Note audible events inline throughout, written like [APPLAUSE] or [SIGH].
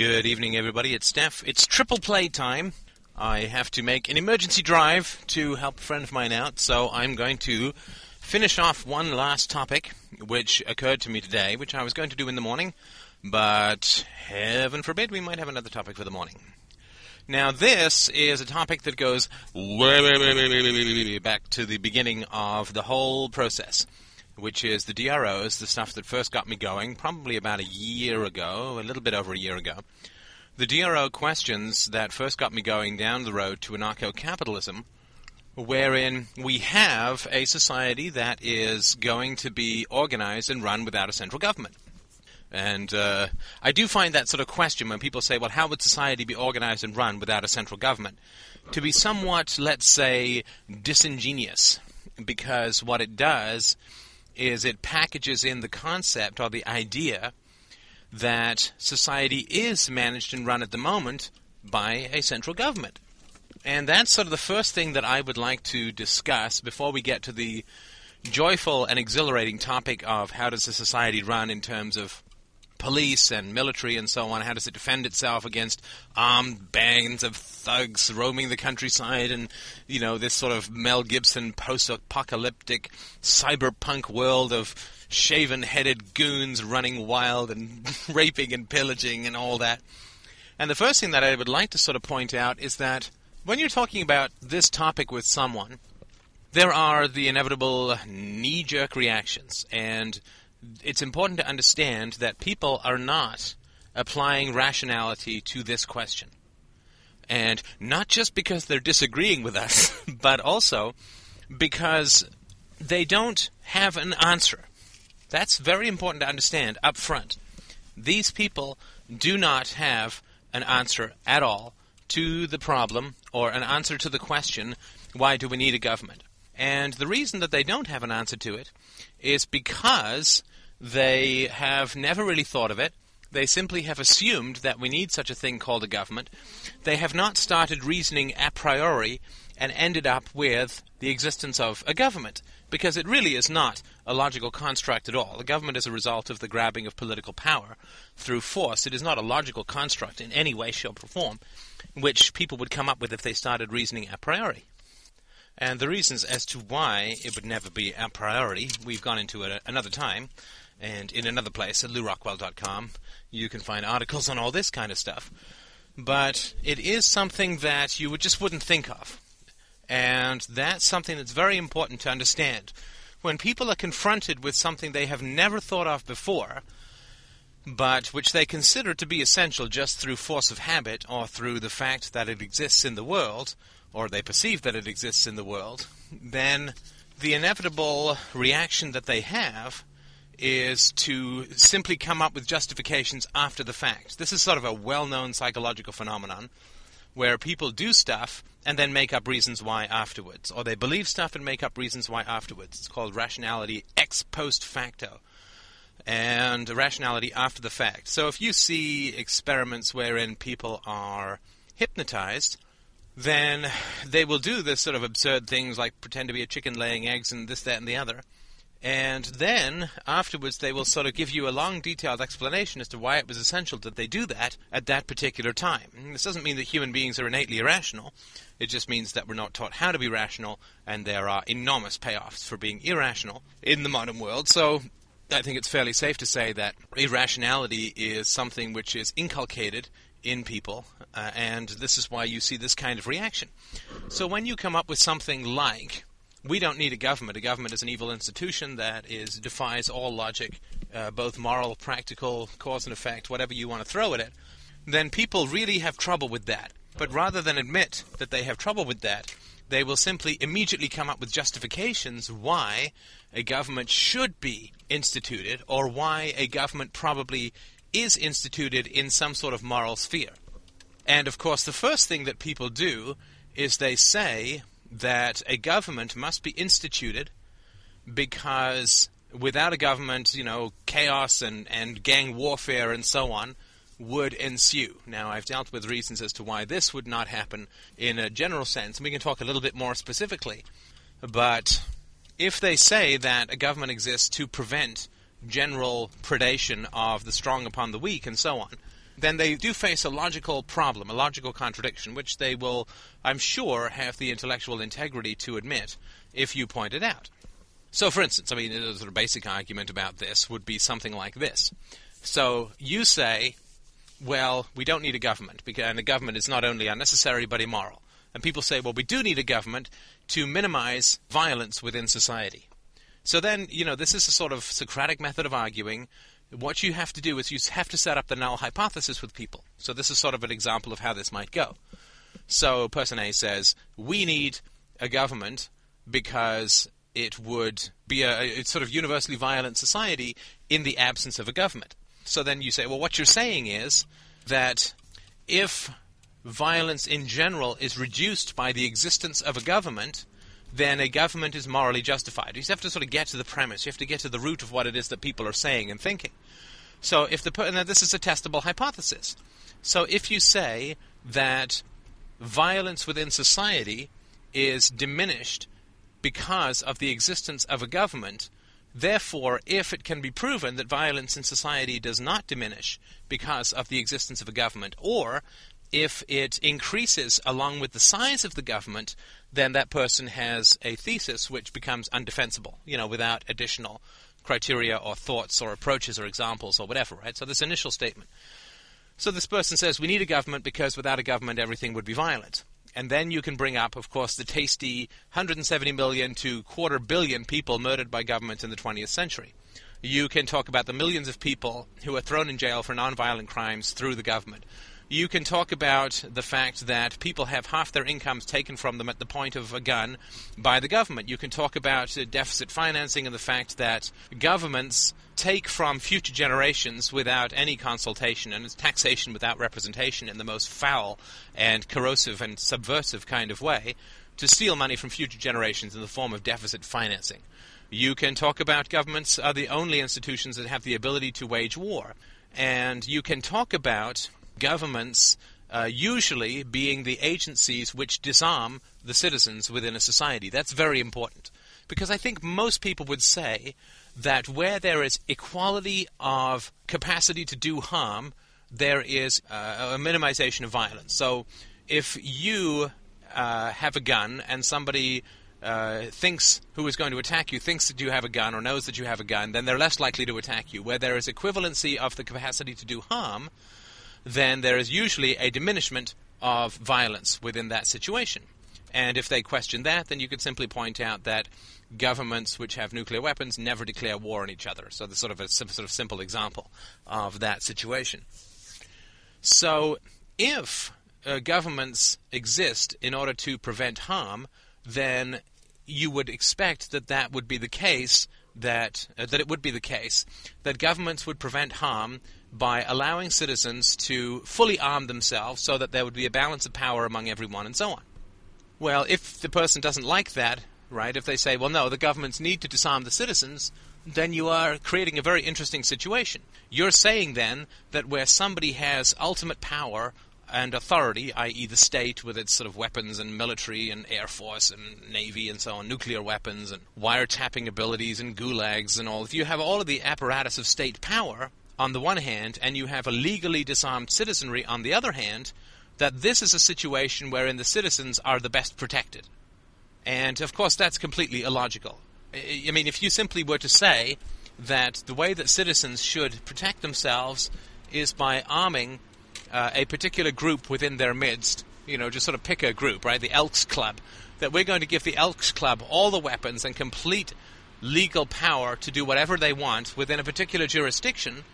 Good evening, everybody. It's Steph. It's triple play time. I have to make an emergency drive to help a friend of mine out, so I'm going to finish off one last topic which occurred to me today, which I was going to do in the morning, but heaven forbid we might have another topic for the morning. Now, this is a topic that goes way, way, way, way, way, way, way, way back to the beginning of the whole process, which is the DROs, the stuff that first got me going, probably about a year ago, a little bit over a year ago. The DRO questions that first got me going down the road to anarcho capitalism, wherein we have a society that is going to be organized and run without a central government. And uh, I do find that sort of question when people say, well, how would society be organized and run without a central government? To be somewhat, let's say, disingenuous. Because what it does is it packages in the concept or the idea that society is managed and run at the moment by a central government. And that's sort of the first thing that I would like to discuss before we get to the joyful and exhilarating topic of how does a society run in terms of police and military and so on? How does it defend itself against armed bands of thugs roaming the countryside and, you know, this sort of Mel Gibson post-apocalyptic cyberpunk world of shaven-headed goons running wild and [LAUGHS] raping and pillaging and all that? And the first thing that I would like to sort of point out is that when you're talking about this topic with someone, there are the inevitable knee jerk reactions. And it's important to understand that people are not applying rationality to this question. And not just because they're disagreeing with us, [LAUGHS] but also because they don't have an answer. That's very important to understand up front. These people do not have an answer at all to the problem or an answer to the question, why do we need a government? And the reason that they don't have an answer to it is because they have never really thought of it. They simply have assumed that we need such a thing called a government. They have not started reasoning a priori and ended up with the existence of a government because it really is not a logical construct at all. A government is a result of the grabbing of political power through force. It is not a logical construct in any way, shape, or form which people would come up with if they started reasoning a priori. And the reasons as to why it would never be a priority, we've gone into it another time, and in another place at lewrockwell.com, you can find articles on all this kind of stuff. But it is something that you would just wouldn't think of. And that's something that's very important to understand. When people are confronted with something they have never thought of before, but which they consider to be essential just through force of habit or through the fact that it exists in the world, or they perceive that it exists in the world, then the inevitable reaction that they have is to simply come up with justifications after the fact. This is sort of a well known psychological phenomenon where people do stuff and then make up reasons why afterwards. Or they believe stuff and make up reasons why afterwards. It's called rationality ex post facto and rationality after the fact. So if you see experiments wherein people are hypnotized, then they will do this sort of absurd things like pretend to be a chicken laying eggs and this, that, and the other. And then, afterwards, they will sort of give you a long, detailed explanation as to why it was essential that they do that at that particular time. This doesn't mean that human beings are innately irrational. It just means that we're not taught how to be rational, and there are enormous payoffs for being irrational in the modern world. So, I think it's fairly safe to say that irrationality is something which is inculcated in people, uh, and this is why you see this kind of reaction. So, when you come up with something like we don't need a government. A government is an evil institution that is defies all logic, uh, both moral, practical, cause and effect, whatever you want to throw at it. Then people really have trouble with that. But rather than admit that they have trouble with that, they will simply immediately come up with justifications why a government should be instituted or why a government probably is instituted in some sort of moral sphere. And of course, the first thing that people do is they say, that a government must be instituted because without a government, you know, chaos and, and gang warfare and so on would ensue. Now, I've dealt with reasons as to why this would not happen in a general sense, and we can talk a little bit more specifically. But if they say that a government exists to prevent general predation of the strong upon the weak and so on, then they do face a logical problem, a logical contradiction, which they will, I'm sure, have the intellectual integrity to admit if you point it out. So, for instance, I mean, a sort of basic argument about this would be something like this. So, you say, well, we don't need a government, and a government is not only unnecessary but immoral. And people say, well, we do need a government to minimize violence within society. So then, you know, this is a sort of Socratic method of arguing. What you have to do is you have to set up the null hypothesis with people. So this is sort of an example of how this might go. So person A says, we need a government because it would be a, a sort of universally violent society in the absence of a government. So then you say, well, what you're saying is that if violence in general is reduced by the existence of a government, then a government is morally justified. You have to sort of get to the premise. You have to get to the root of what it is that people are saying and thinking. So if the and this is a testable hypothesis. So if you say that violence within society is diminished because of the existence of a government, therefore, if it can be proven that violence in society does not diminish because of the existence of a government, or if it increases along with the size of the government, then that person has a thesis which becomes undefensible, you know, without additional criteria or thoughts or approaches or examples or whatever, right? So this initial statement. So this person says we need a government because without a government everything would be violent. And then you can bring up, of course, the tasty 170 million to quarter billion people murdered by governments in the 20th century. You can talk about the millions of people who are thrown in jail for nonviolent crimes through the government you can talk about the fact that people have half their incomes taken from them at the point of a gun by the government. You can talk about deficit financing and the fact that governments take from future generations without any consultation, and it's taxation without representation in the most foul and corrosive and subversive kind of way to steal money from future generations in the form of deficit financing. You can talk about governments are the only institutions that have the ability to wage war. And you can talk about governments uh, usually being the agencies which disarm the citizens within a society. That's very important. Because I think most people would say that where there is equality of capacity to do harm, there is uh, a minimization of violence. So if you uh, have a gun and somebody uh, thinks who is going to attack you thinks that you have a gun or knows that you have a gun, then they're less likely to attack you. Where there is equivalency of the capacity to do harm, then there is usually a diminishment of violence within that situation. And if they question that, then you could simply point out that governments which have nuclear weapons never declare war on each other. So there's sort of a sort of simple example of that situation. So if uh, governments exist in order to prevent harm, then you would expect that that would be the case. That uh, that it would be the case that governments would prevent harm by allowing citizens to fully arm themselves so that there would be a balance of power among everyone and so on. Well, if the person doesn't like that, right, if they say, well, no, the governments need to disarm the citizens, then you are creating a very interesting situation. You're saying then that where somebody has ultimate power and authority, i.e., the state with its sort of weapons and military and air force and navy and so on, nuclear weapons and wiretapping abilities and gulags and all, if you have all of the apparatus of state power, on the one hand, and you have a legally disarmed citizenry on the other hand, that this is a situation wherein the citizens are the best protected. And of course, that's completely illogical. I mean, if you simply were to say that the way that citizens should protect themselves is by arming uh, a particular group within their midst, you know, just sort of pick a group, right? The Elks Club. That we're going to give the Elks Club all the weapons and complete legal power to do whatever they want within a particular jurisdiction,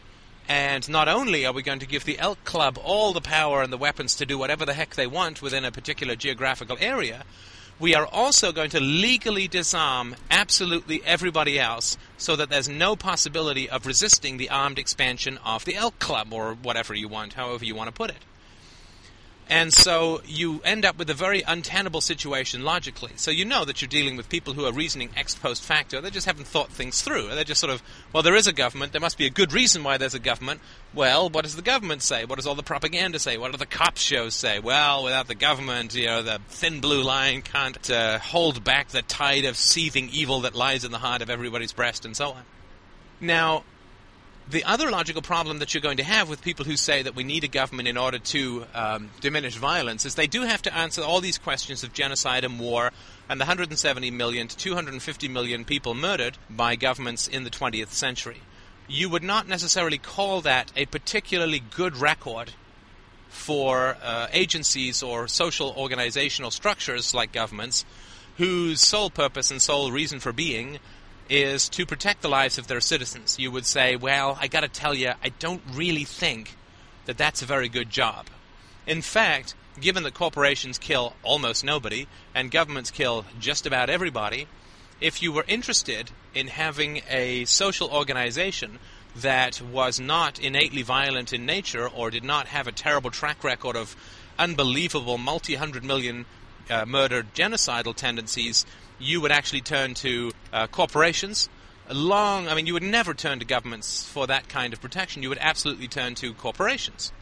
and not only are we going to give the Elk Club all the power and the weapons to do whatever the heck they want within a particular geographical area, we are also going to legally disarm absolutely everybody else so that there's no possibility of resisting the armed expansion of the Elk Club or whatever you want, however you want to put it. And so you end up with a very untenable situation logically. So you know that you're dealing with people who are reasoning ex post facto. They just haven't thought things through. They're just sort of, well, there is a government. There must be a good reason why there's a government. Well, what does the government say? What does all the propaganda say? What do the cop shows say? Well, without the government, you know, the thin blue line can't uh, hold back the tide of seething evil that lies in the heart of everybody's breast and so on. Now, The other logical problem that you're going to have with people who say that we need a government in order to um, diminish violence is they do have to answer all these questions of genocide and war and the 170 million to 250 million people murdered by governments in the 20th century. You would not necessarily call that a particularly good record for uh, agencies or social organizational structures like governments whose sole purpose and sole reason for being is to protect the lives of their citizens. You would say, well, I got to tell you, I don't really think that that's a very good job. In fact, given that corporations kill almost nobody and governments kill just about everybody, if you were interested in having a social organization that was not innately violent in nature or did not have a terrible track record of unbelievable multi hundred million uh, murdered genocidal tendencies, you would actually turn to uh, corporations. Long, I mean, you would never turn to governments for that kind of protection. You would absolutely turn to corporations.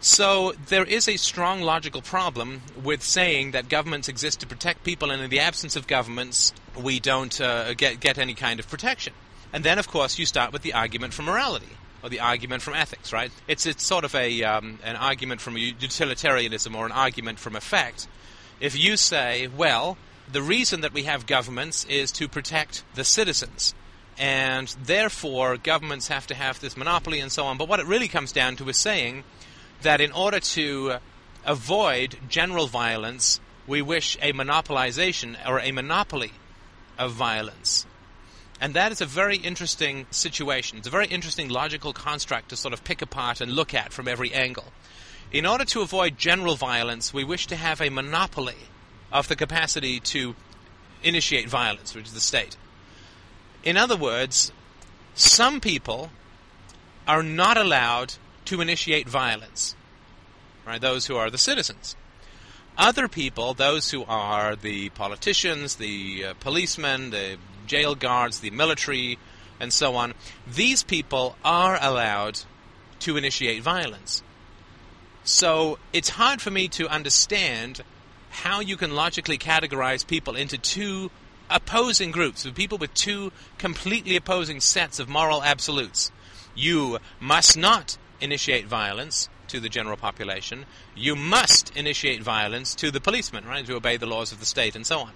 So there is a strong logical problem with saying that governments exist to protect people, and in the absence of governments, we don't uh, get get any kind of protection. And then, of course, you start with the argument from morality or the argument from ethics, right? It's it's sort of a um, an argument from utilitarianism or an argument from effect. If you say, well, the reason that we have governments is to protect the citizens, and therefore governments have to have this monopoly and so on. But what it really comes down to is saying that in order to avoid general violence, we wish a monopolization or a monopoly of violence. And that is a very interesting situation. It's a very interesting logical construct to sort of pick apart and look at from every angle. In order to avoid general violence, we wish to have a monopoly of the capacity to initiate violence, which is the state. In other words, some people are not allowed to initiate violence, right? Those who are the citizens. Other people, those who are the politicians, the uh, policemen, the jail guards, the military, and so on, these people are allowed to initiate violence. So it's hard for me to understand how you can logically categorize people into two opposing groups, of people with two completely opposing sets of moral absolutes. You must not initiate violence to the general population. You must initiate violence to the policemen, right, to obey the laws of the state and so on.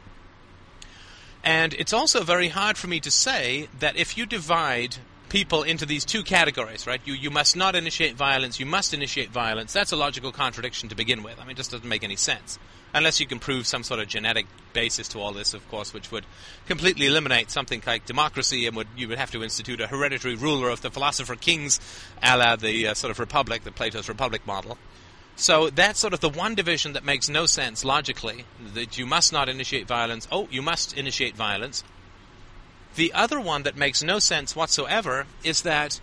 And it's also very hard for me to say that if you divide people into these two categories, right? You you must not initiate violence, you must initiate violence. That's a logical contradiction to begin with. I mean, it just doesn't make any sense. Unless you can prove some sort of genetic basis to all this, of course, which would completely eliminate something like democracy, and would you would have to institute a hereditary ruler of the philosopher kings, a la the uh, sort of republic, the Plato's republic model. So that's sort of the one division that makes no sense logically. That you must not initiate violence. Oh, you must initiate violence. The other one that makes no sense whatsoever is that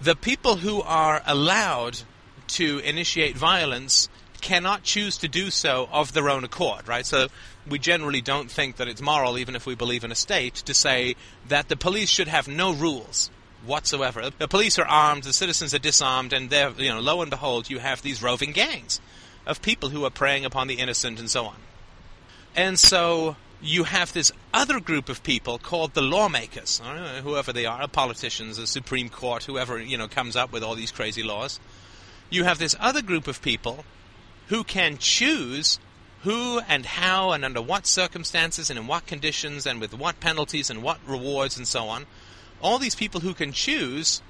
the people who are allowed to initiate violence cannot choose to do so of their own accord, right? So we generally don't think that it's moral, even if we believe in a state, to say that the police should have no rules whatsoever. The police are armed, the citizens are disarmed, and there, you know, lo and behold, you have these roving gangs of people who are preying upon the innocent and so on. And so you have this other group of people called the lawmakers, whoever they are, politicians, the Supreme Court, whoever you know comes up with all these crazy laws. You have this other group of people who can choose who and how and under what circumstances and in what conditions and with what penalties and what rewards and so on. All these people who can choose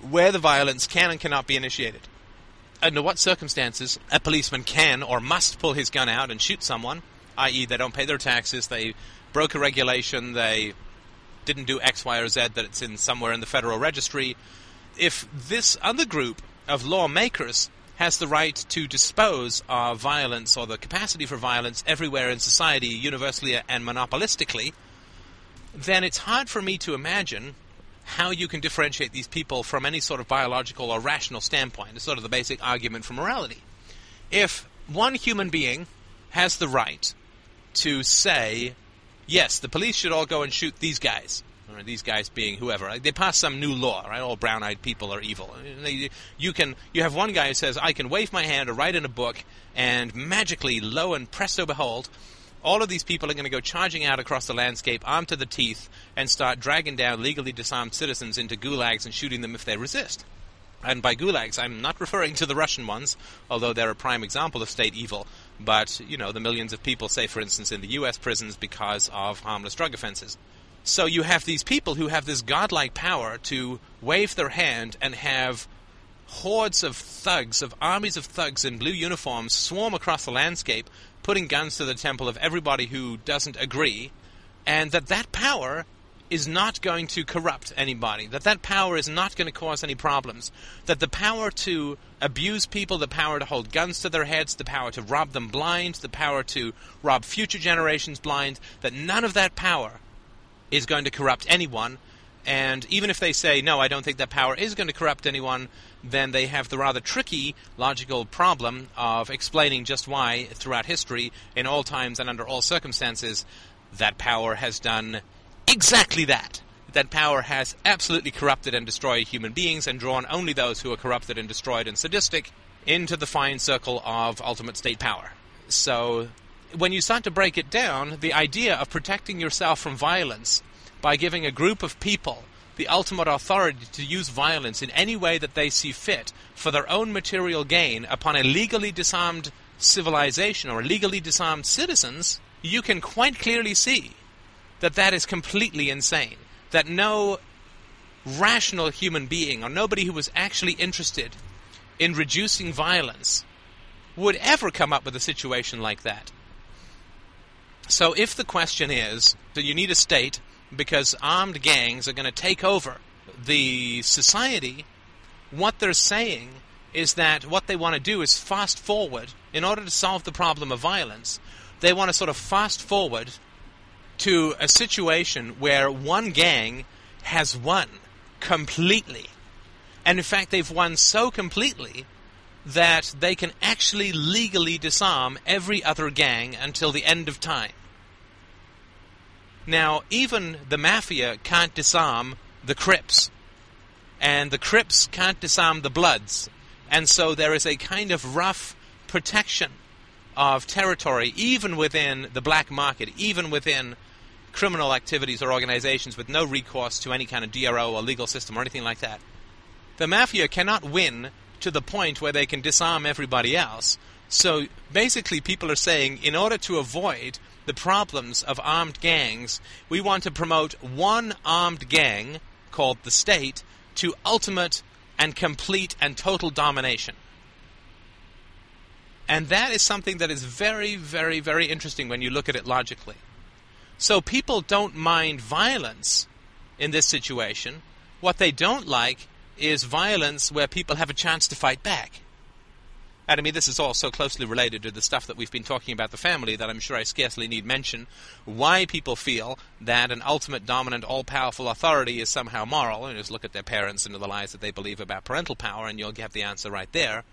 where the violence can and cannot be initiated. Under what circumstances a policeman can or must pull his gun out and shoot someone i.e., they don't pay their taxes, they broke a regulation, they didn't do X, Y, or Z that it's in somewhere in the Federal Registry. If this other group of lawmakers has the right to dispose of violence or the capacity for violence everywhere in society, universally and monopolistically, then it's hard for me to imagine how you can differentiate these people from any sort of biological or rational standpoint. It's sort of the basic argument for morality. If one human being has the right to say, yes, the police should all go and shoot these guys. Or these guys being whoever. They pass some new law, right? All brown-eyed people are evil. They, you can. You have one guy who says, "I can wave my hand or write in a book, and magically, lo and presto, behold, all of these people are going to go charging out across the landscape, armed to the teeth, and start dragging down legally disarmed citizens into gulags and shooting them if they resist. And by gulags, I'm not referring to the Russian ones, although they're a prime example of state evil, but, you know, the millions of people, say, for instance, in the U.S. prisons because of harmless drug offenses. So you have these people who have this godlike power to wave their hand and have hordes of thugs, of armies of thugs in blue uniforms swarm across the landscape, putting guns to the temple of everybody who doesn't agree, and that that power is not going to corrupt anybody, that that power is not going to cause any problems, that the power to abuse people, the power to hold guns to their heads, the power to rob them blind, the power to rob future generations blind, that none of that power is going to corrupt anyone. And even if they say, no, I don't think that power is going to corrupt anyone, then they have the rather tricky logical problem of explaining just why, throughout history, in all times and under all circumstances, that power has done exactly that. That power has absolutely corrupted and destroyed human beings and drawn only those who are corrupted and destroyed and sadistic into the fine circle of ultimate state power. So, when you start to break it down, the idea of protecting yourself from violence by giving a group of people the ultimate authority to use violence in any way that they see fit for their own material gain upon a legally disarmed civilization or legally disarmed citizens, you can quite clearly see that that is completely insane. That no rational human being or nobody who was actually interested in reducing violence would ever come up with a situation like that. So if the question is that you need a state because armed gangs are going to take over the society, what they're saying is that what they want to do is fast forward in order to solve the problem of violence. They want to sort of fast forward to a situation where one gang has won completely. And in fact, they've won so completely that they can actually legally disarm every other gang until the end of time. Now, even the mafia can't disarm the Crips, and the Crips can't disarm the Bloods, and so there is a kind of rough protection of territory, even within the black market, even within criminal activities or organizations with no recourse to any kind of DRO or legal system or anything like that. The mafia cannot win to the point where they can disarm everybody else. So basically, people are saying in order to avoid the problems of armed gangs, we want to promote one armed gang called the state to ultimate and complete and total domination. And that is something that is very, very, very interesting when you look at it logically. So people don't mind violence in this situation. What they don't like is violence where people have a chance to fight back. And I mean, this is all so closely related to the stuff that we've been talking about the family that I'm sure I scarcely need mention. Why people feel that an ultimate, dominant, all powerful authority is somehow moral. And just look at their parents and the lies that they believe about parental power, and you'll get the answer right there.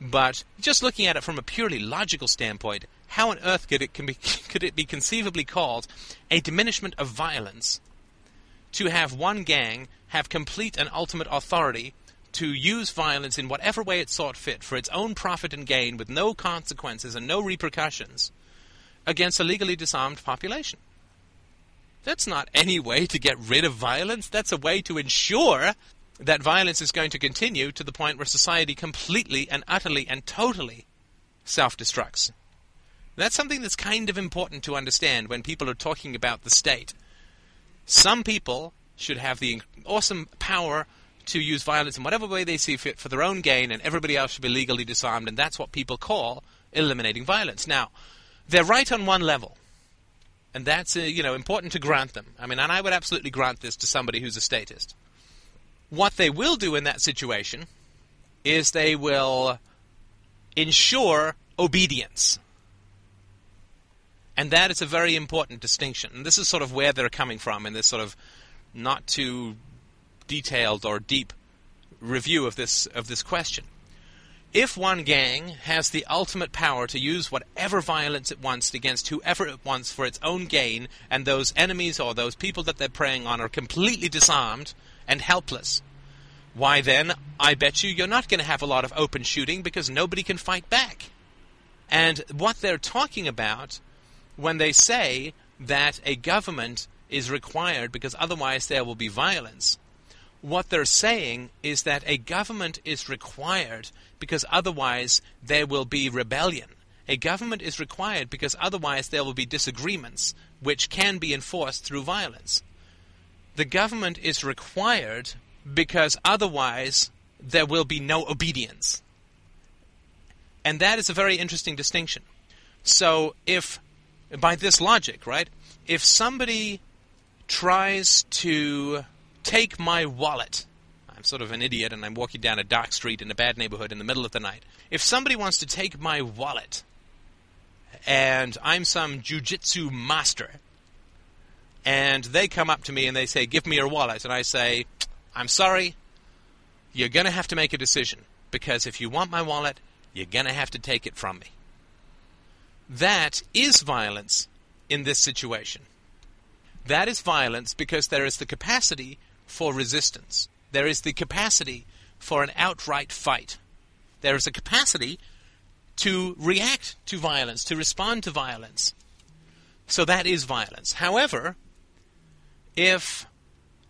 But just looking at it from a purely logical standpoint, how on earth could it, be, [LAUGHS] could it be conceivably called a diminishment of violence to have one gang have complete and ultimate authority to use violence in whatever way it sought fit for its own profit and gain with no consequences and no repercussions against a legally disarmed population? That's not any way to get rid of violence. That's a way to ensure that violence is going to continue to the point where society completely and utterly and totally self destructs. That's something that's kind of important to understand when people are talking about the state. Some people should have the awesome power to use violence in whatever way they see fit for their own gain, and everybody else should be legally disarmed, and that's what people call eliminating violence. Now, they're right on one level, and that's uh, you know important to grant them. I mean, and I would absolutely grant this to somebody who's a statist. What they will do in that situation is they will ensure obedience. And that is a very important distinction. And this is sort of where they're coming from in this sort of not too detailed or deep review of this of this question. If one gang has the ultimate power to use whatever violence it wants against whoever it wants for its own gain, and those enemies or those people that they're preying on are completely disarmed and helpless, why then, I bet you you're not going to have a lot of open shooting because nobody can fight back. And what they're talking about when they say that a government is required because otherwise there will be violence, what they're saying is that a government is required because otherwise there will be rebellion. A government is required because otherwise there will be disagreements which can be enforced through violence. The government is required because otherwise there will be no obedience. And that is a very interesting distinction. So if, by this logic, right, if somebody tries to take my wallet. I'm sort of an idiot and I'm walking down a dark street in a bad neighborhood in the middle of the night. If somebody wants to take my wallet and I'm some jujitsu master and they come up to me and they say, Give me your wallet, and I say, I'm sorry, you're going to have to make a decision because if you want my wallet, you're going to have to take it from me. That is violence in this situation. That is violence because there is the capacity for resistance. There is the capacity for an outright fight. There is a capacity to react to violence, to respond to violence. So that is violence. However, if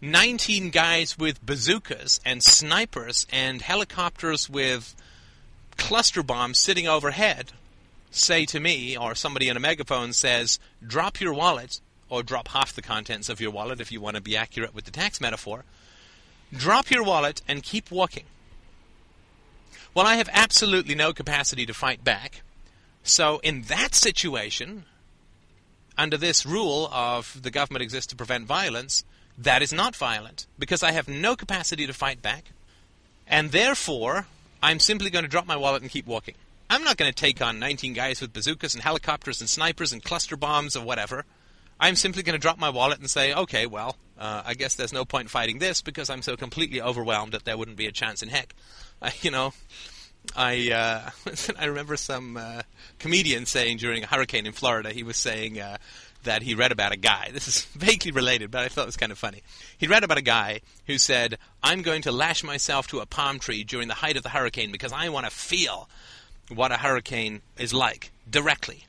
19 guys with bazookas and snipers and helicopters with cluster bombs sitting overhead say to me, or somebody in a megaphone says, drop your wallet, or drop half the contents of your wallet if you want to be accurate with the tax metaphor, drop your wallet and keep walking. Well, I have absolutely no capacity to fight back. So, in that situation, under this rule of the government exists to prevent violence, that is not violent because I have no capacity to fight back. And therefore, I'm simply going to drop my wallet and keep walking. I'm not going to take on 19 guys with bazookas and helicopters and snipers and cluster bombs or whatever. I'm simply going to drop my wallet and say, okay, well, uh, I guess there's no point fighting this because I'm so completely overwhelmed that there wouldn't be a chance in heck. I, you know, I uh, [LAUGHS] I remember some uh, comedian saying during a hurricane in Florida, he was saying uh, that he read about a guy. This is [LAUGHS] vaguely related, but I thought it was kind of funny. He read about a guy who said, "I'm going to lash myself to a palm tree during the height of the hurricane because I want to feel what a hurricane is like directly."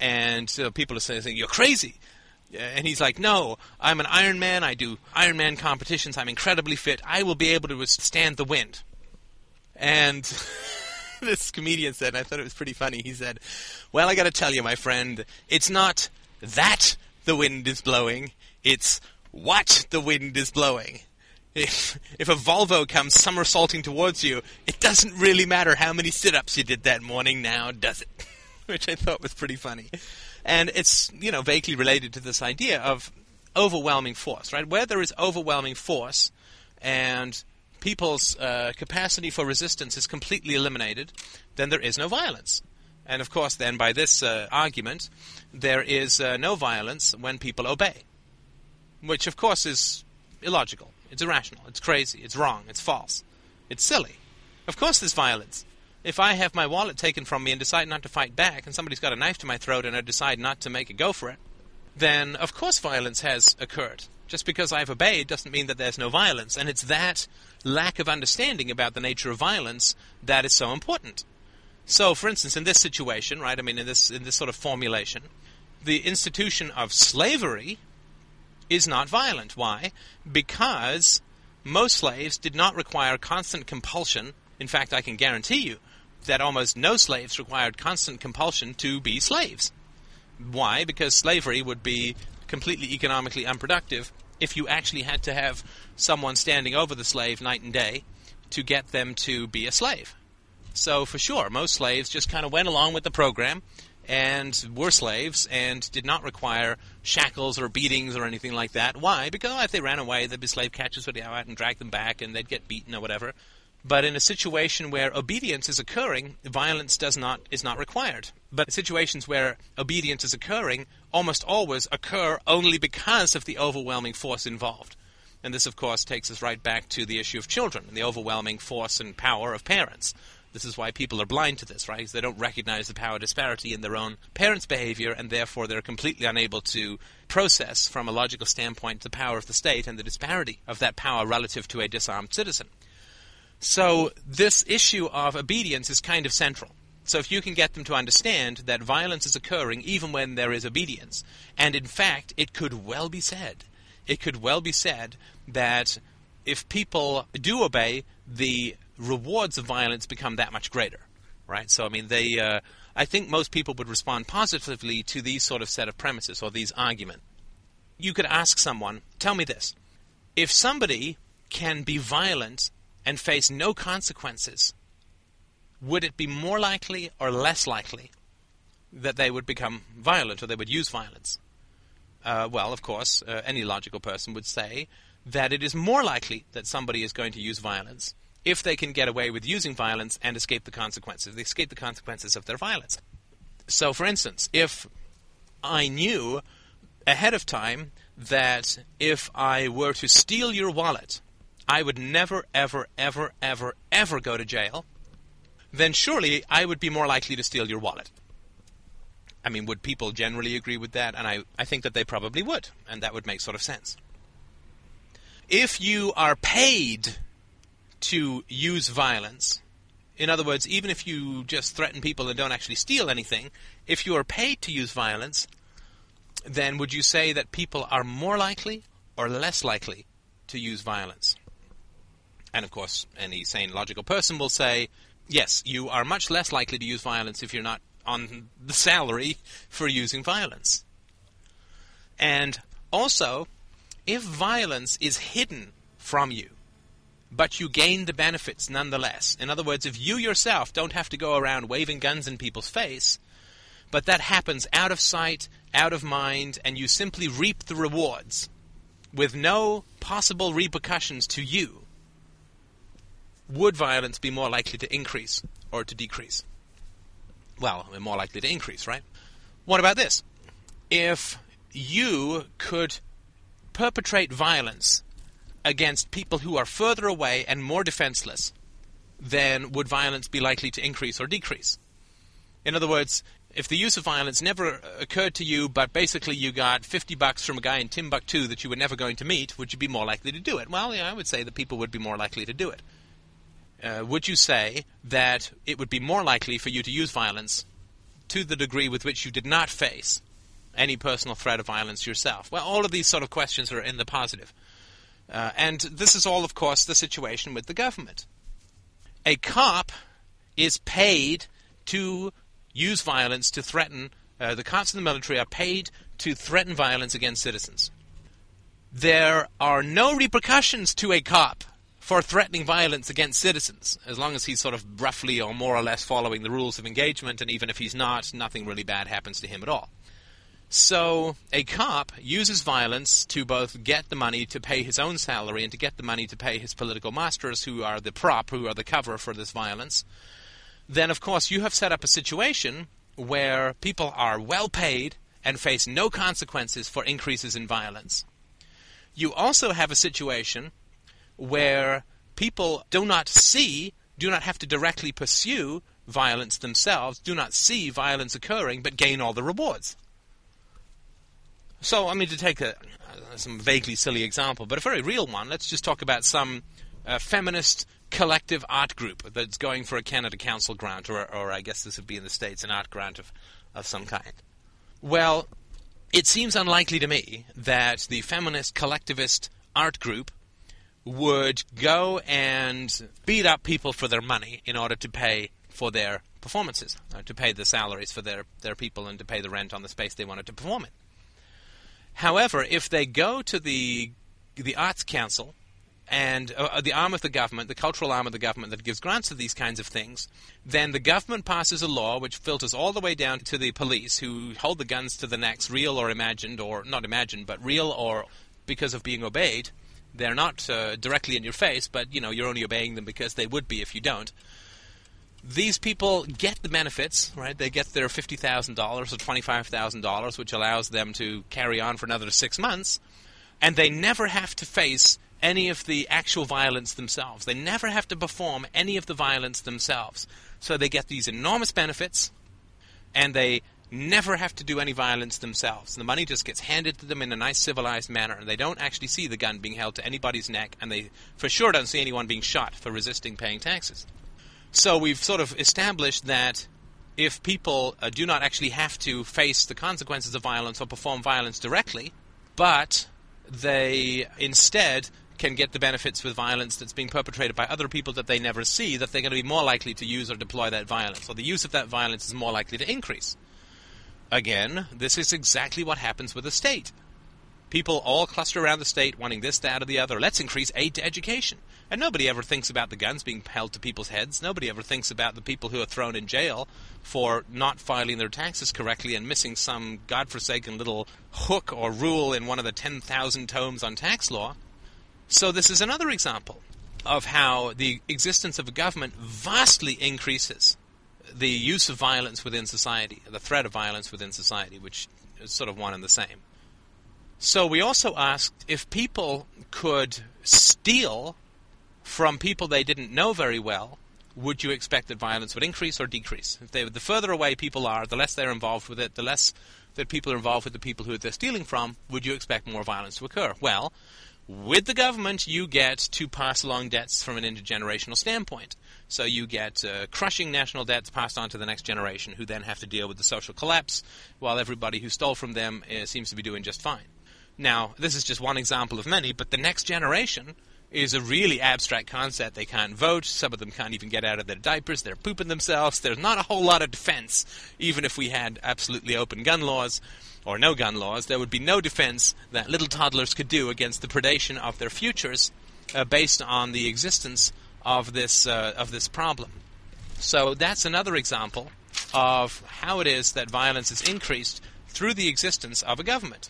And people are saying, "You're crazy." And he's like, No, I'm an Iron Man. I do Iron Man competitions. I'm incredibly fit. I will be able to withstand the wind. And [LAUGHS] this comedian said, and I thought it was pretty funny, he said, Well, I got to tell you, my friend, it's not that the wind is blowing, it's what the wind is blowing. If, if a Volvo comes somersaulting towards you, it doesn't really matter how many sit ups you did that morning now, does it? [LAUGHS] Which I thought was pretty funny. And it's, you know, vaguely related to this idea of overwhelming force, right? Where there is overwhelming force and people's uh, capacity for resistance is completely eliminated, then there is no violence. And of course, then by this uh, argument, there is uh, no violence when people obey, which of course is illogical. It's irrational. It's crazy. It's wrong. It's false. It's silly. Of course, there's violence. If I have my wallet taken from me and decide not to fight back, and somebody's got a knife to my throat and I decide not to make a go for it, then of course violence has occurred. Just because I've obeyed doesn't mean that there's no violence. And it's that lack of understanding about the nature of violence that is so important. So, for instance, in this situation, right, I mean, in this, in this sort of formulation, the institution of slavery is not violent. Why? Because most slaves did not require constant compulsion. In fact, I can guarantee you that almost no slaves required constant compulsion to be slaves. Why? Because slavery would be completely economically unproductive if you actually had to have someone standing over the slave night and day to get them to be a slave. So, for sure, most slaves just kind of went along with the program and were slaves and did not require shackles or beatings or anything like that. Why? Because if they ran away, the slave catchers would go out and drag them back and they'd get beaten or whatever. But in a situation where obedience is occurring, violence does not is not required. But situations where obedience is occurring almost always occur only because of the overwhelming force involved. And this, of course, takes us right back to the issue of children and the overwhelming force and power of parents. This is why people are blind to this, right? Because they don't recognize the power disparity in their own parents' behavior, and therefore they're completely unable to process, from a logical standpoint, the power of the state and the disparity of that power relative to a disarmed citizen. So this issue of obedience is kind of central. So if you can get them to understand that violence is occurring even when there is obedience, and in fact, it could well be said, it could well be said that if people do obey, the rewards of violence become that much greater, right? So I mean, they, uh, I think most people would respond positively to these sort of set of premises or these arguments. You could ask someone, tell me this: if somebody can be violent and face no consequences, would it be more likely or less likely that they would become violent or they would use violence? Uh, well, of course, uh, any logical person would say that it is more likely that somebody is going to use violence if they can get away with using violence and escape the consequences. They escape the consequences of their violence. So, for instance, if I knew ahead of time that if I were to steal your wallet, I would never, ever, ever, ever, ever go to jail, then surely I would be more likely to steal your wallet. I mean, would people generally agree with that? And I, I think that they probably would, and that would make sort of sense. If you are paid to use violence, in other words, even if you just threaten people and don't actually steal anything, if you are paid to use violence, then would you say that people are more likely or less likely to use violence? And of course, any sane, logical person will say, yes, you are much less likely to use violence if you're not on the salary for using violence. And also, if violence is hidden from you, but you gain the benefits nonetheless. In other words, if you yourself don't have to go around waving guns in people's face, but that happens out of sight, out of mind, and you simply reap the rewards with no possible repercussions to you, would violence be more likely to increase or to decrease? Well, more likely to increase, right? What about this? If you could perpetrate violence against people who are further away and more defenseless, then would violence be likely to increase or decrease? In other words, if the use of violence never occurred to you, but basically you got 50 bucks from a guy in Timbuktu that you were never going to meet, would you be more likely to do it? Well, yeah, I would say that people would be more likely to do it uh, would you say that it would be more likely for you to use violence to the degree with which you did not face any personal threat of violence yourself? Well, all of these sort of questions are in the positive. Uh, and this is all, of course, the situation with the government. A cop is paid to use violence to threaten, uh, the cops in the military are paid to threaten violence against citizens. There are no repercussions to a cop for threatening violence against citizens, as long as he's sort of roughly or more or less following the rules of engagement, and even if he's not, nothing really bad happens to him at all. So, a cop uses violence to both get the money to pay his own salary and to get the money to pay his political masters, who are the prop, who are the cover for this violence. Then, of course, you have set up a situation where people are well paid and face no consequences for increases in violence. You also have a situation where people do not see, do not have to directly pursue violence themselves, do not see violence occurring, but gain all the rewards. So, I mean, to take a, some vaguely silly example, but a very real one, let's just talk about some uh, feminist collective art group that's going for a Canada Council grant, or, or I guess this would be in the States, an art grant of, of some kind. Well, it seems unlikely to me that the feminist collectivist art group would go and beat up people for their money in order to pay for their performances, uh, to pay the salaries for their, their people and to pay the rent on the space they wanted to perform in. However, if they go to the the Arts Council and uh, uh, the arm of the government, the cultural arm of the government that gives grants to these kinds of things, then the government passes a law which filters all the way down to the police who hold the guns to the necks, real or imagined, or not imagined, but real or because of being obeyed, they're not uh, directly in your face, but you know you're only obeying them because they would be if you don't. These people get the benefits, right? They get their fifty thousand dollars or twenty-five thousand dollars, which allows them to carry on for another six months, and they never have to face any of the actual violence themselves. They never have to perform any of the violence themselves. So they get these enormous benefits, and they never have to do any violence themselves. The money just gets handed to them in a nice civilized manner, and they don't actually see the gun being held to anybody's neck, and they for sure don't see anyone being shot for resisting paying taxes. So we've sort of established that if people uh, do not actually have to face the consequences of violence or perform violence directly, but they instead can get the benefits with violence that's being perpetrated by other people that they never see, that they're going to be more likely to use or deploy that violence, or the use of that violence is more likely to increase. Again, this is exactly what happens with the state. People all cluster around the state wanting this, that, or the other. Let's increase aid to education. And nobody ever thinks about the guns being held to people's heads. Nobody ever thinks about the people who are thrown in jail for not filing their taxes correctly and missing some godforsaken little hook or rule in one of the 10,000 tomes on tax law. So, this is another example of how the existence of a government vastly increases the use of violence within society, the threat of violence within society, which is sort of one and the same. So, we also asked if people could steal from people they didn't know very well, would you expect that violence would increase or decrease? If they, the further away people are, the less they're involved with it, the less that people are involved with the people who they're stealing from, would you expect more violence to occur? Well, with the government, you get to pass along debts from an intergenerational standpoint. So you get uh, crushing national debts passed on to the next generation, who then have to deal with the social collapse, while everybody who stole from them uh, seems to be doing just fine. Now, this is just one example of many, but the next generation is a really abstract concept. They can't vote. Some of them can't even get out of their diapers. They're pooping themselves. There's not a whole lot of defense. Even if we had absolutely open gun laws or no gun laws, there would be no defense that little toddlers could do against the predation of their futures uh, based on the existence of this uh, of this problem. So that's another example of how it is that violence is increased through the existence of a government.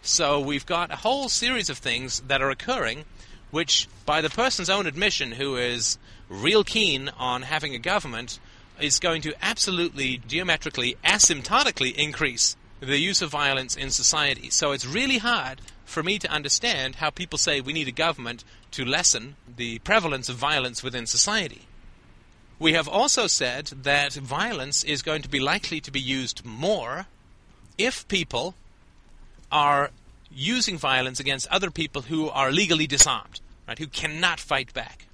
So we've got a whole series of things that are occurring which, by the person's own admission, who is real keen on having a government, is going to absolutely geometrically, asymptotically increase the use of violence in society. So it's really hard for me to understand how people say we need a government to lessen the prevalence of violence within society. We have also said that violence is going to be likely to be used more if people are using violence against other people who are legally disarmed, right, who cannot fight back.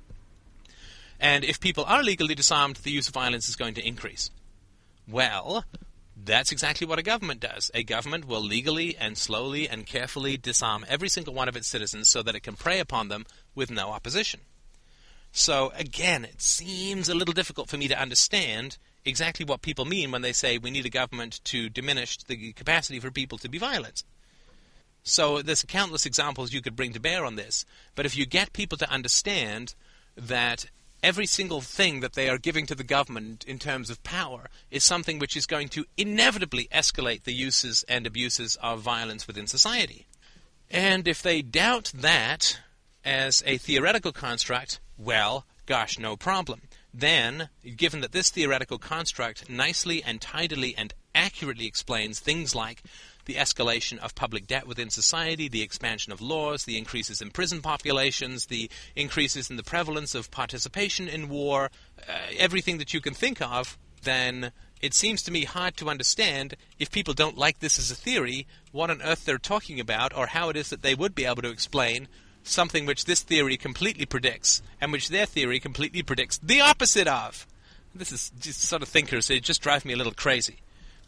And if people are legally disarmed, the use of violence is going to increase. Well, that's exactly what a government does. A government will legally and slowly and carefully disarm every single one of its citizens so that it can prey upon them with no opposition. So, again, it seems a little difficult for me to understand exactly what people mean when they say we need a government to diminish the capacity for people to be violent. So there's countless examples you could bring to bear on this. But if you get people to understand that every single thing that they are giving to the government in terms of power is something which is going to inevitably escalate the uses and abuses of violence within society. And if they doubt that as a theoretical construct, well, gosh, no problem. Then, given that this theoretical construct nicely and tidily and accurately explains things like the escalation of public debt within society, the expansion of laws, the increases in prison populations, the increases in the prevalence of participation in war, uh, everything that you can think of, then it seems to me hard to understand if people don't like this as a theory, what on earth they're talking about, or how it is that they would be able to explain something which this theory completely predicts, and which their theory completely predicts the opposite of. This is just sort of thinkers, it just drives me a little crazy.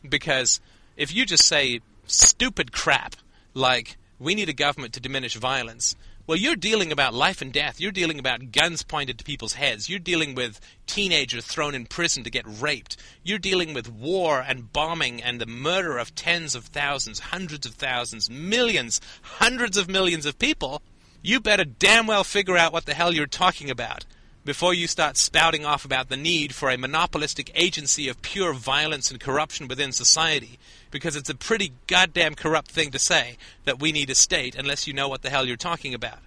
Because if you just say stupid crap like we need a government to diminish violence. Well, you're dealing about life and death. You're dealing about guns pointed to people's heads. You're dealing with teenagers thrown in prison to get raped. You're dealing with war and bombing and the murder of tens of thousands, hundreds of thousands, millions, hundreds of millions of people. You better damn well figure out what the hell you're talking about before you start spouting off about the need for a monopolistic agency of pure violence and corruption within society because it's a pretty goddamn corrupt thing to say that we need a state unless you know what the hell you're talking about.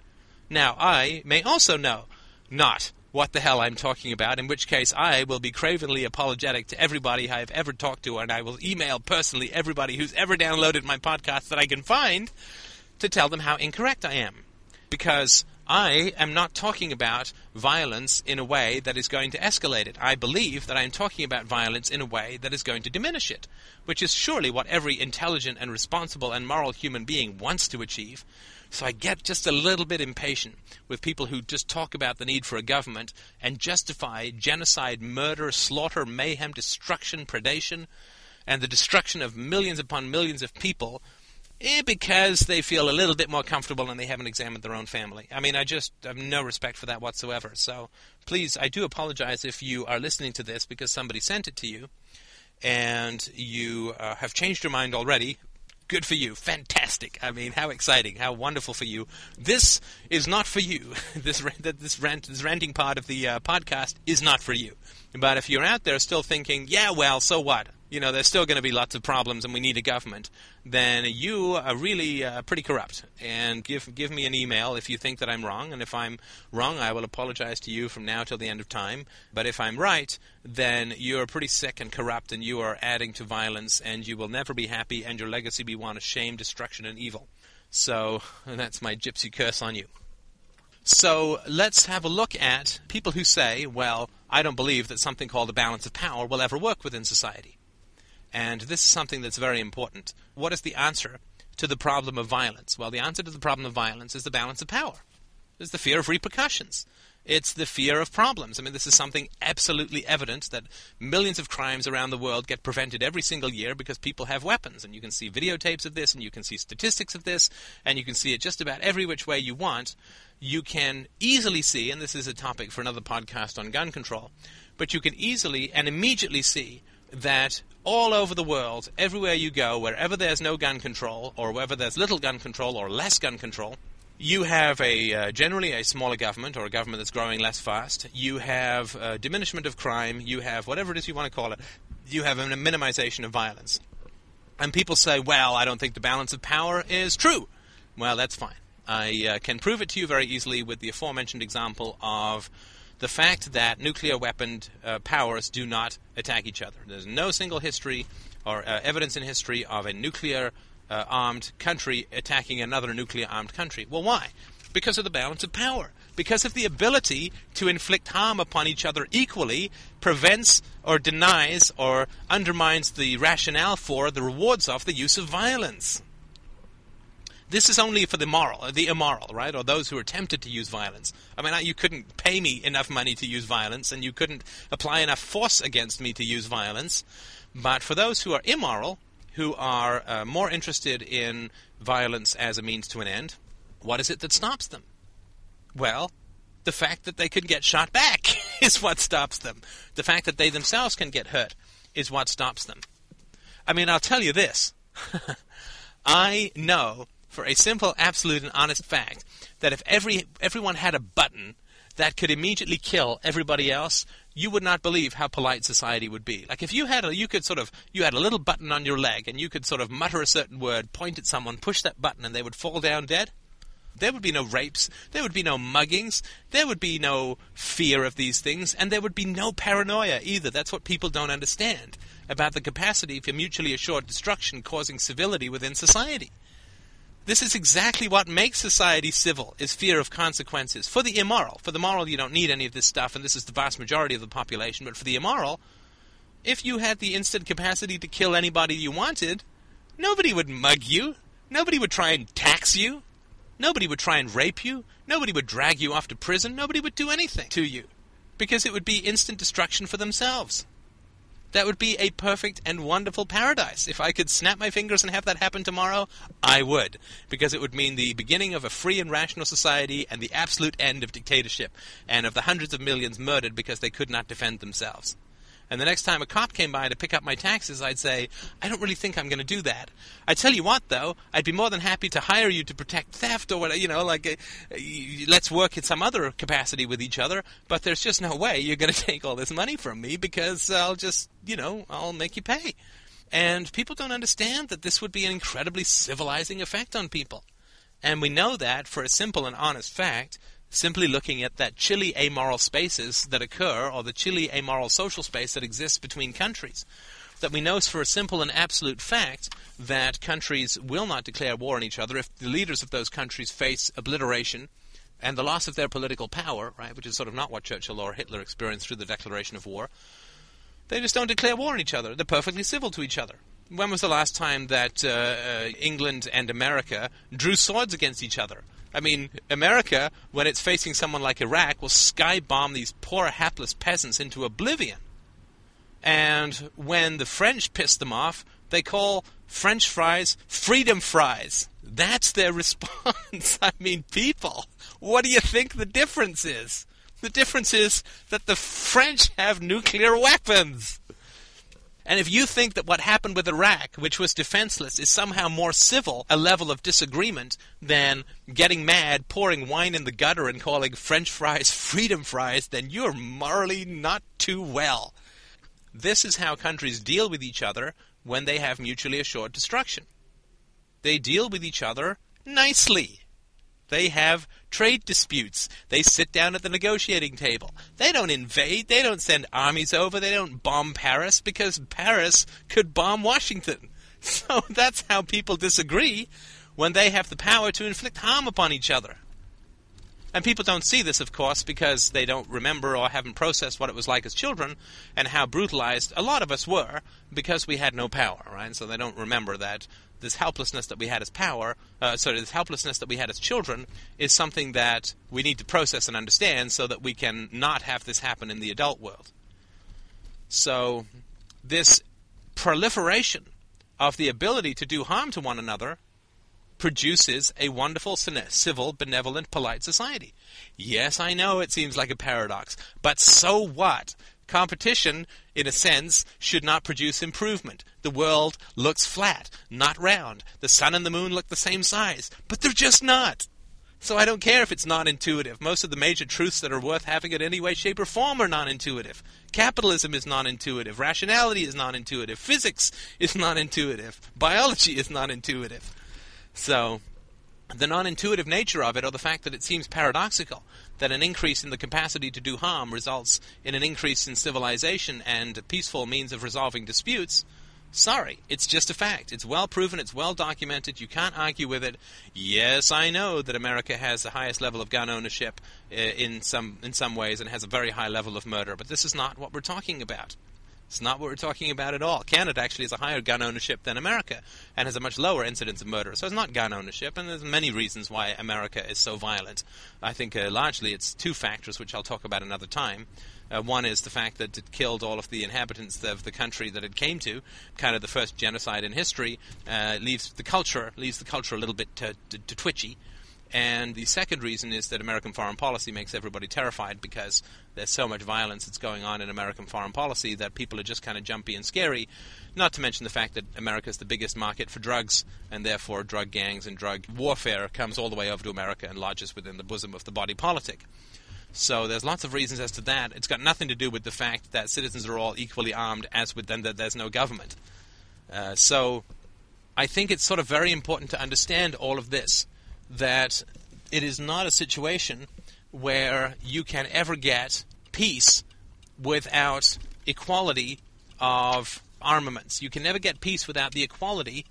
Now, I may also know not what the hell I'm talking about, in which case I will be cravenly apologetic to everybody I have ever talked to, and I will email personally everybody who's ever downloaded my podcast that I can find to tell them how incorrect I am. Because I am not talking about violence in a way that is going to escalate it. I believe that I am talking about violence in a way that is going to diminish it, which is surely what every intelligent and responsible and moral human being wants to achieve. So I get just a little bit impatient with people who just talk about the need for a government and justify genocide, murder, slaughter, mayhem, destruction, predation, and the destruction of millions upon millions of people eh, because they feel a little bit more comfortable and they haven't examined their own family. I mean, I just have no respect for that whatsoever. So please, I do apologize if you are listening to this because somebody sent it to you and you uh, have changed your mind already Good for you. Fantastic. I mean, how exciting. How wonderful for you. This is not for you. [LAUGHS] this this rant this ranting part of the uh, podcast is not for you. But if you're out there still thinking, yeah, well, so what? You know, there's still going to be lots of problems and we need a government, then you are really uh, pretty corrupt. And give give me an email if you think that I'm wrong. And if I'm wrong, I will apologize to you from now till the end of time. But if I'm right, then you're pretty sick and corrupt and you are adding to violence and you will never be happy and your legacy be one of shame, destruction, and evil. So [LAUGHS] that's my gypsy curse on you. So let's have a look at people who say, well, I don't believe that something called a balance of power will ever work within society. And this is something that's very important. What is the answer to the problem of violence? Well, the answer to the problem of violence is the balance of power. It's the fear of repercussions. It's the fear of problems. I mean, this is something absolutely evident that millions of crimes around the world get prevented every single year because people have weapons. And you can see videotapes of this, and you can see statistics of this, and you can see it just about every which way you want. You can easily see, and this is a topic for another podcast on gun control, but you can easily and immediately see that all over the world, everywhere you go, wherever there's no gun control, or wherever there's little gun control or less gun control, you have a uh, generally a smaller government or a government that's growing less fast. You have a diminishment of crime. You have whatever it is you want to call it. You have a minimization of violence. And people say, "Well, I don't think the balance of power is true." Well, that's fine. I uh, can prove it to you very easily with the aforementioned example of the fact that nuclear weaponed uh, powers do not attack each other. There's no single history or uh, evidence in history of a nuclear uh, armed country attacking another nuclear armed country. Well, why? Because of the balance of power. Because of the ability to inflict harm upon each other equally prevents or denies or undermines the rationale for the rewards of the use of violence. This is only for the moral, the immoral, right? Or those who are tempted to use violence. I mean, you couldn't pay me enough money to use violence, and you couldn't apply enough force against me to use violence. But for those who are immoral, who are uh, more interested in violence as a means to an end, what is it that stops them? Well, the fact that they can get shot back [LAUGHS] is what stops them. The fact that they themselves can get hurt is what stops them. I mean, I'll tell you this. [LAUGHS] I know for a simple, absolute, and honest fact that if every everyone had a button that could immediately kill everybody else, you would not believe how polite society would be. Like if you had a, you could sort of, you had a little button on your leg and you could sort of mutter a certain word, point at someone, push that button, and they would fall down dead. There would be no rapes, there would be no muggings, there would be no fear of these things, and there would be no paranoia either. That's what people don't understand about the capacity for mutually assured destruction causing civility within society. This is exactly what makes society civil, is fear of consequences. For the immoral. For the moral, you don't need any of this stuff, and this is the vast majority of the population. But for the immoral, if you had the instant capacity to kill anybody you wanted, nobody would mug you. Nobody would try and tax you. Nobody would try and rape you. Nobody would drag you off to prison. Nobody would do anything to you. Because it would be instant destruction for themselves. That would be a perfect and wonderful paradise. If I could snap my fingers and have that happen tomorrow, I would. Because it would mean the beginning of a free and rational society and the absolute end of dictatorship and of the hundreds of millions murdered because they could not defend themselves. And the next time a cop came by to pick up my taxes, I'd say, I don't really think I'm going to do that. I tell you what, though, I'd be more than happy to hire you to protect theft or whatever, you know, like, uh, let's work in some other capacity with each other, but there's just no way you're going [LAUGHS] to take all this money from me because I'll just, you know, I'll make you pay. And people don't understand that this would be an incredibly civilizing effect on people. And we know that for a simple and honest fact simply looking at that chilly amoral spaces that occur, or the chilly amoral social space that exists between countries. That we know for a simple and absolute fact that countries will not declare war on each other if the leaders of those countries face obliteration, and the loss of their political power, right, which is sort of not what Churchill or Hitler experienced through the declaration of war, they just don't declare war on each other. They're perfectly civil to each other. When was the last time that uh, uh, England and America drew swords against each other? I mean, America, when it's facing someone like Iraq, will sky bomb these poor, hapless peasants into oblivion. And when the French piss them off, they call French fries freedom fries. That's their [LAUGHS] response. I mean, people, what do you think the difference is? The difference is that the French have nuclear weapons. And if you think that what happened with Iraq, which was defenseless, is somehow more civil, a level of disagreement, than getting mad, pouring wine in the gutter, and calling French fries [LAUGHS] freedom fries, then you're morally not too well. This is how countries deal with each other when they have mutually assured destruction. They deal with each other nicely. They have trade disputes. They sit down at the negotiating table. They don't invade. They don't send armies over. They don't bomb Paris because Paris could bomb Washington. [LAUGHS] So that's how people disagree when they have the power to inflict harm upon each other. And people don't see this, of course, because they don't remember or haven't processed what it was like as children and how brutalized a lot of us were because we had no power, right? So they don't remember that this helplessness that we had as power, uh, sorry, this helplessness that we had as children, is something that we need to process and understand so that we can not have this happen in the adult world. So, this proliferation of the ability to do harm to one another produces a wonderful, civil, benevolent, polite society. Yes, I know it seems like a paradox, but so what? Competition, in a sense, should not produce improvement. The world looks flat, not round. The sun and the moon look the same size, but they're just not. So I don't care if it's non intuitive. Most of the major truths that are worth having in any way, shape, or form are non intuitive. Capitalism is non intuitive. Rationality is non intuitive. Physics is non intuitive. Biology is non intuitive. So the non intuitive nature of it, or the fact that it seems paradoxical that an increase in the capacity to do harm results in an increase in civilization and peaceful means of resolving disputes, sorry, it's just a fact. It's well proven, it's well documented, you can't argue with it. Yes, I know that America has the highest level of gun ownership uh, in some in some ways and has a very high level of murder, but this is not what we're talking about. It's not what we're talking about at all. Canada actually has a higher gun ownership than America and has a much lower incidence of murder. So it's not gun ownership, and there's many reasons why America is so violent. I think uh, largely it's two factors, which I'll talk about another time. Uh, one is the fact that it killed all of the inhabitants of the country that it came to, kind of the first genocide in history. Uh, leaves the culture leaves the culture a little bit to, to twitchy. And the second reason is that American foreign policy makes everybody terrified because there's so much violence that's going on in American foreign policy that people are just kind of jumpy and scary. Not to mention the fact that America is the biggest market for drugs, and therefore drug gangs and drug warfare comes all the way over to America and lodges within the bosom of the body politic. So there's lots of reasons as to that. It's got nothing to do with the fact that citizens are all equally armed, as with then that there's no government. Uh, so I think it's sort of very important to understand all of this that it is not a situation where you can ever get peace without equality of armaments. You can never get peace without the equality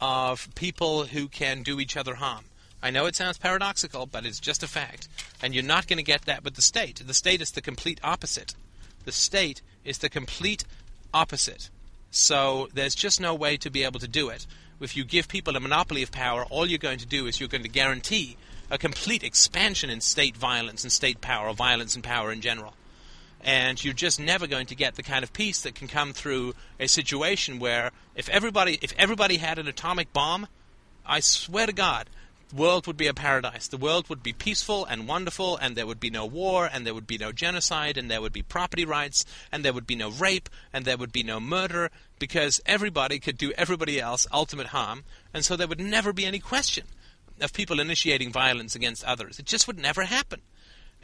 of people who can do each other harm. I know it sounds paradoxical, but it's just a fact. And you're not going to get that with the state. The state is the complete opposite. The state is the complete opposite. So there's just no way to be able to do it if you give people a monopoly of power, all you're going to do is you're going to guarantee a complete expansion in state violence and state power, or violence and power in general. And you're just never going to get the kind of peace that can come through a situation where if everybody if everybody had an atomic bomb, I swear to God, world would be a paradise. The world would be peaceful and wonderful, and there would be no war, and there would be no genocide, and there would be property rights, and there would be no rape, and there would be no murder, because everybody could do everybody else ultimate harm, and so there would never be any question of people initiating violence against others. It just would never happen.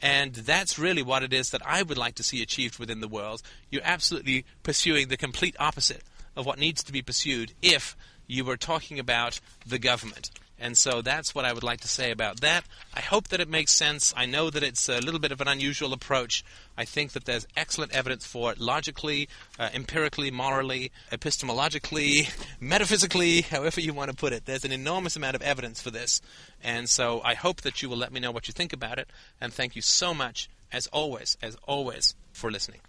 And that's really what it is that I would like to see achieved within the world. You're absolutely pursuing the complete opposite of what needs to be pursued if you were talking about the government. And so that's what I would like to say about that. I hope that it makes sense. I know that it's a little bit of an unusual approach. I think that there's excellent evidence for it logically, uh, empirically, morally, epistemologically, [LAUGHS] metaphysically, however you want to put it. There's an enormous amount of evidence for this. And so I hope that you will let me know what you think about it. And thank you so much, as always, as always, for listening.